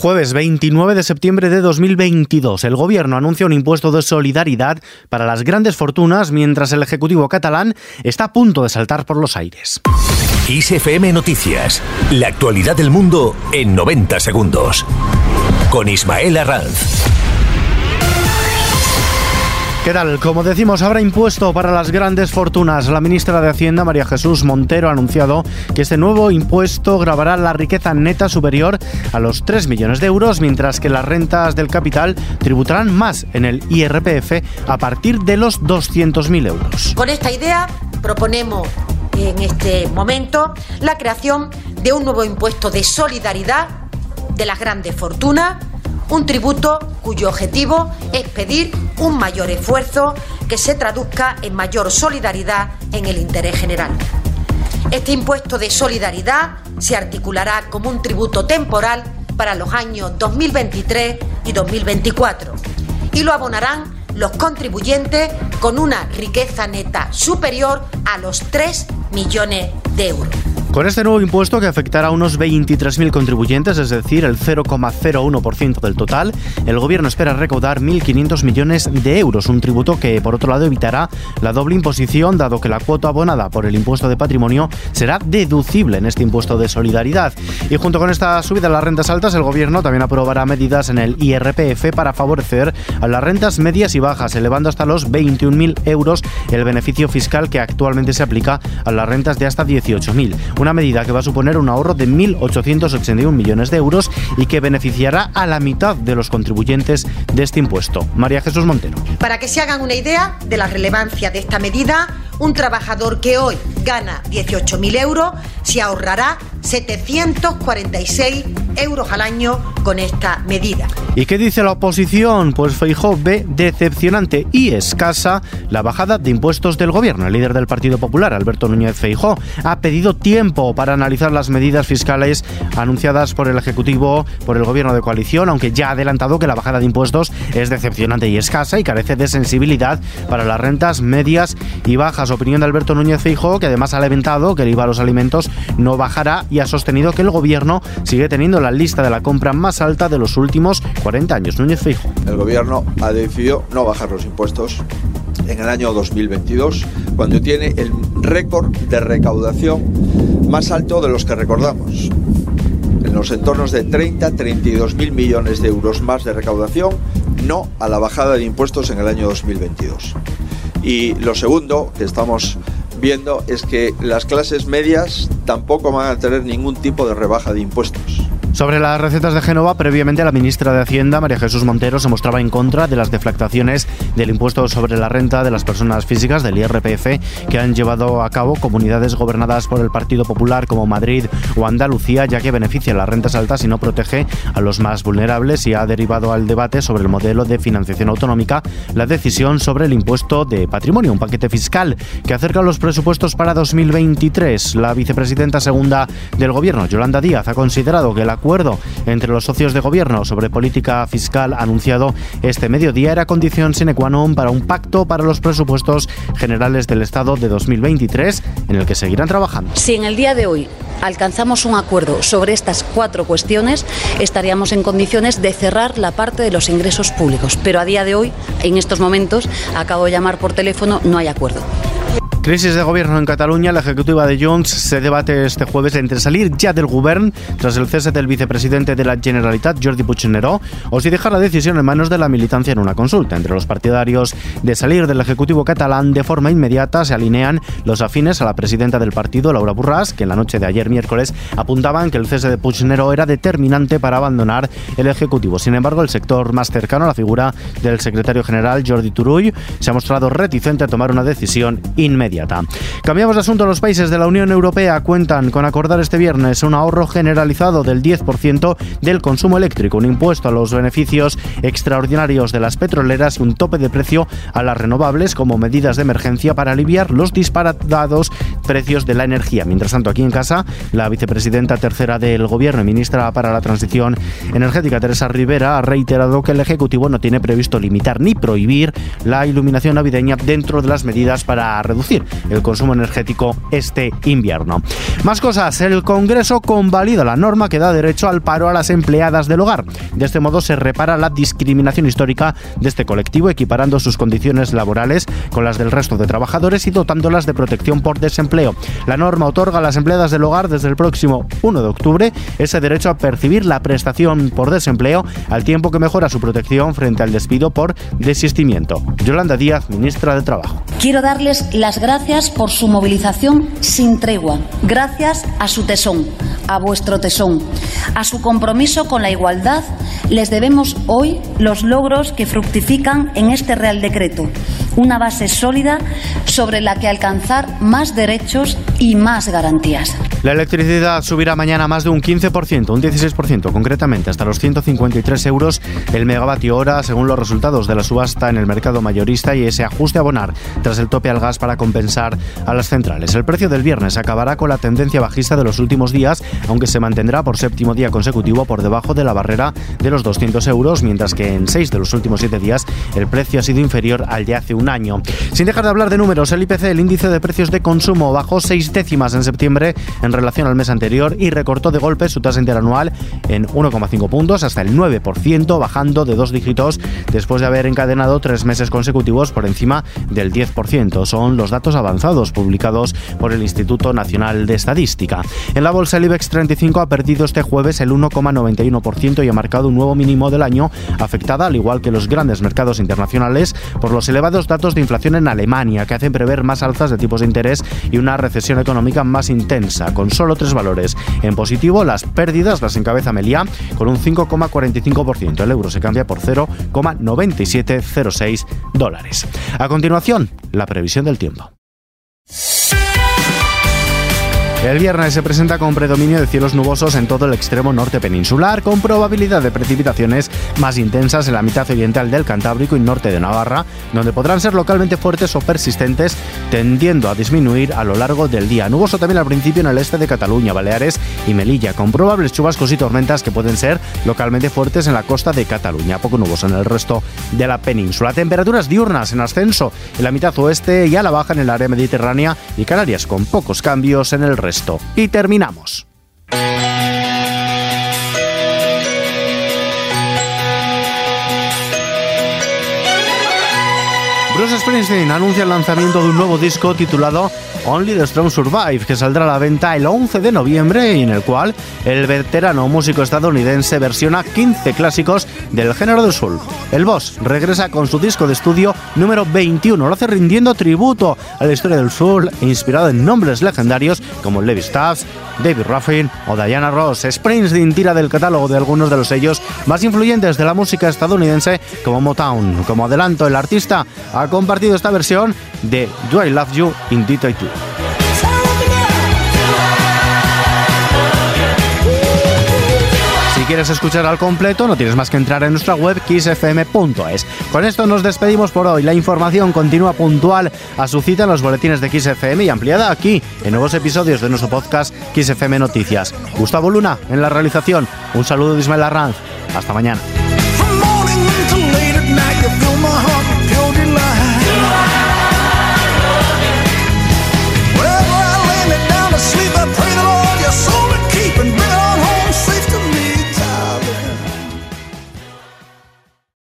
Jueves 29 de septiembre de 2022, el Gobierno anuncia un impuesto de solidaridad para las grandes fortunas mientras el Ejecutivo catalán está a punto de saltar por los aires. ISFM Noticias, la actualidad del mundo en 90 segundos. Con Ismael Arranz. ¿Qué tal? Como decimos, habrá impuesto para las grandes fortunas. La ministra de Hacienda, María Jesús Montero, ha anunciado que este nuevo impuesto grabará la riqueza neta superior a los 3 millones de euros, mientras que las rentas del capital tributarán más en el IRPF a partir de los 200.000 euros. Con esta idea proponemos en este momento la creación de un nuevo impuesto de solidaridad de las grandes fortunas un tributo cuyo objetivo es pedir un mayor esfuerzo que se traduzca en mayor solidaridad en el interés general. Este impuesto de solidaridad se articulará como un tributo temporal para los años 2023 y 2024 y lo abonarán los contribuyentes con una riqueza neta superior a los 3 millones de euros. Con este nuevo impuesto que afectará a unos 23.000 contribuyentes, es decir, el 0,01% del total, el gobierno espera recaudar 1.500 millones de euros, un tributo que, por otro lado, evitará la doble imposición, dado que la cuota abonada por el impuesto de patrimonio será deducible en este impuesto de solidaridad. Y junto con esta subida de las rentas altas, el gobierno también aprobará medidas en el IRPF para favorecer a las rentas medias y bajas, elevando hasta los 21.000 euros el beneficio fiscal que actualmente se aplica a las rentas de hasta 18.000 una medida que va a suponer un ahorro de 1.881 millones de euros y que beneficiará a la mitad de los contribuyentes de este impuesto. María Jesús Montero. Para que se hagan una idea de la relevancia de esta medida, un trabajador que hoy gana 18.000 euros se ahorrará 746 euros al año con esta medida. ¿Y qué dice la oposición? Pues Feijó ve decepcionante y escasa la bajada de impuestos del gobierno. El líder del Partido Popular, Alberto Núñez Feijó, ha pedido tiempo para analizar las medidas fiscales anunciadas por el Ejecutivo, por el gobierno de coalición, aunque ya ha adelantado que la bajada de impuestos es decepcionante y escasa y carece de sensibilidad para las rentas medias y bajas. Opinión de Alberto Núñez Feijó, que además ha lamentado que el IVA a los alimentos no bajará y ha sostenido que el gobierno sigue teniendo la lista de la compra más alta de los últimos 40 años. Núñez Feijo. El gobierno ha decidido no bajar los impuestos en el año 2022, cuando tiene el récord de recaudación más alto de los que recordamos. En los entornos de 30, 32 mil millones de euros más de recaudación, no a la bajada de impuestos en el año 2022. Y lo segundo que estamos viendo es que las clases medias tampoco van a tener ningún tipo de rebaja de impuestos. Sobre las recetas de Génova, previamente la ministra de Hacienda, María Jesús Montero, se mostraba en contra de las deflactaciones del impuesto sobre la renta de las personas físicas, del IRPF, que han llevado a cabo comunidades gobernadas por el Partido Popular como Madrid o Andalucía, ya que beneficia las rentas altas y no protege a los más vulnerables y ha derivado al debate sobre el modelo de financiación autonómica la decisión sobre el impuesto de patrimonio, un paquete fiscal que acerca los presupuestos para 2023. La vicepresidenta segunda del Gobierno, Yolanda Díaz, ha considerado que la acuerdo entre los socios de gobierno sobre política fiscal anunciado este mediodía era condición sine qua non para un pacto para los presupuestos generales del Estado de 2023 en el que seguirán trabajando. Si en el día de hoy alcanzamos un acuerdo sobre estas cuatro cuestiones, estaríamos en condiciones de cerrar la parte de los ingresos públicos. Pero a día de hoy, en estos momentos, acabo de llamar por teléfono, no hay acuerdo. Crisis de gobierno en Cataluña. La ejecutiva de Junts se debate este jueves entre salir ya del gobierno tras el cese del vicepresidente de la Generalitat, Jordi Puigneró, o si dejar la decisión en manos de la militancia en una consulta. Entre los partidarios de salir del Ejecutivo catalán de forma inmediata se alinean los afines a la presidenta del partido, Laura Burras, que en la noche de ayer miércoles apuntaban que el cese de Puigneró era determinante para abandonar el Ejecutivo. Sin embargo, el sector más cercano a la figura del secretario general, Jordi Turull, se ha mostrado reticente a tomar una decisión inmediata. Cambiamos de asunto. Los países de la Unión Europea cuentan con acordar este viernes un ahorro generalizado del 10% del consumo eléctrico, un impuesto a los beneficios extraordinarios de las petroleras y un tope de precio a las renovables como medidas de emergencia para aliviar los disparatados precios de la energía. Mientras tanto, aquí en casa, la vicepresidenta tercera del Gobierno y ministra para la Transición Energética, Teresa Rivera, ha reiterado que el Ejecutivo no tiene previsto limitar ni prohibir la iluminación navideña dentro de las medidas para reducir el consumo energético este invierno. Más cosas, el Congreso convalida la norma que da derecho al paro a las empleadas del hogar. De este modo se repara la discriminación histórica de este colectivo, equiparando sus condiciones laborales con las del resto de trabajadores y dotándolas de protección por desempleo. La norma otorga a las empleadas del hogar desde el próximo 1 de octubre ese derecho a percibir la prestación por desempleo al tiempo que mejora su protección frente al despido por desistimiento. Yolanda Díaz, ministra de Trabajo. Quiero darles las gracias por su movilización sin tregua, gracias a su tesón, a vuestro tesón, a su compromiso con la igualdad, les debemos hoy los logros que fructifican en este Real Decreto, una base sólida sobre la que alcanzar más derechos y más garantías. La electricidad subirá mañana más de un 15%, un 16% concretamente, hasta los 153 euros el megavatio hora, según los resultados de la subasta en el mercado mayorista y ese ajuste a abonar tras el tope al gas para compensar a las centrales. El precio del viernes acabará con la tendencia bajista de los últimos días, aunque se mantendrá por séptimo día consecutivo por debajo de la barrera de los 200 euros, mientras que en seis de los últimos siete días el precio ha sido inferior al de hace un año. Sin dejar de hablar de números, el IPC, el índice de precios de consumo, bajó seis décimas en septiembre relación al mes anterior y recortó de golpe su tasa interanual en 1,5 puntos hasta el 9%, bajando de dos dígitos después de haber encadenado tres meses consecutivos por encima del 10%. Son los datos avanzados publicados por el Instituto Nacional de Estadística. En la bolsa el IBEX 35 ha perdido este jueves el 1,91% y ha marcado un nuevo mínimo del año, afectada al igual que los grandes mercados internacionales por los elevados datos de inflación en Alemania que hacen prever más alzas de tipos de interés y una recesión económica más intensa, con solo tres valores. En positivo, las pérdidas las encabeza Melia con un 5,45%. El euro se cambia por 0,9706 dólares. A continuación, la previsión del tiempo. El viernes se presenta con predominio de cielos nubosos en todo el extremo norte peninsular, con probabilidad de precipitaciones más intensas en la mitad oriental del Cantábrico y norte de Navarra, donde podrán ser localmente fuertes o persistentes, tendiendo a disminuir a lo largo del día. Nuboso también al principio en el este de Cataluña, Baleares y Melilla, con probables chubascos y tormentas que pueden ser localmente fuertes en la costa de Cataluña, poco nuboso en el resto de la península. Temperaturas diurnas en ascenso en la mitad oeste y a la baja en el área mediterránea y Canarias, con pocos cambios en el resto. Y terminamos. Bruce Springsteen anuncia el lanzamiento de un nuevo disco titulado Only the Strong Survive, que saldrá a la venta el 11 de noviembre y en el cual el veterano músico estadounidense versiona 15 clásicos del género del soul. El Boss regresa con su disco de estudio número 21, lo hace rindiendo tributo a la historia del soul inspirado en nombres legendarios como Levi Stubbs, David Ruffin o Diana Ross. Springsteen tira del catálogo de algunos de los sellos más influyentes de la música estadounidense como Motown. Como adelanto, el artista ha compartido esta versión de Do I Love You in Detail 2. quieres escuchar al completo, no tienes más que entrar en nuestra web kissfm.es. Con esto nos despedimos por hoy. La información continúa puntual a su cita en los boletines de XFM y ampliada aquí en nuevos episodios de nuestro podcast XFM Noticias. Gustavo Luna en la realización. Un saludo de Ismael Arranz. Hasta mañana.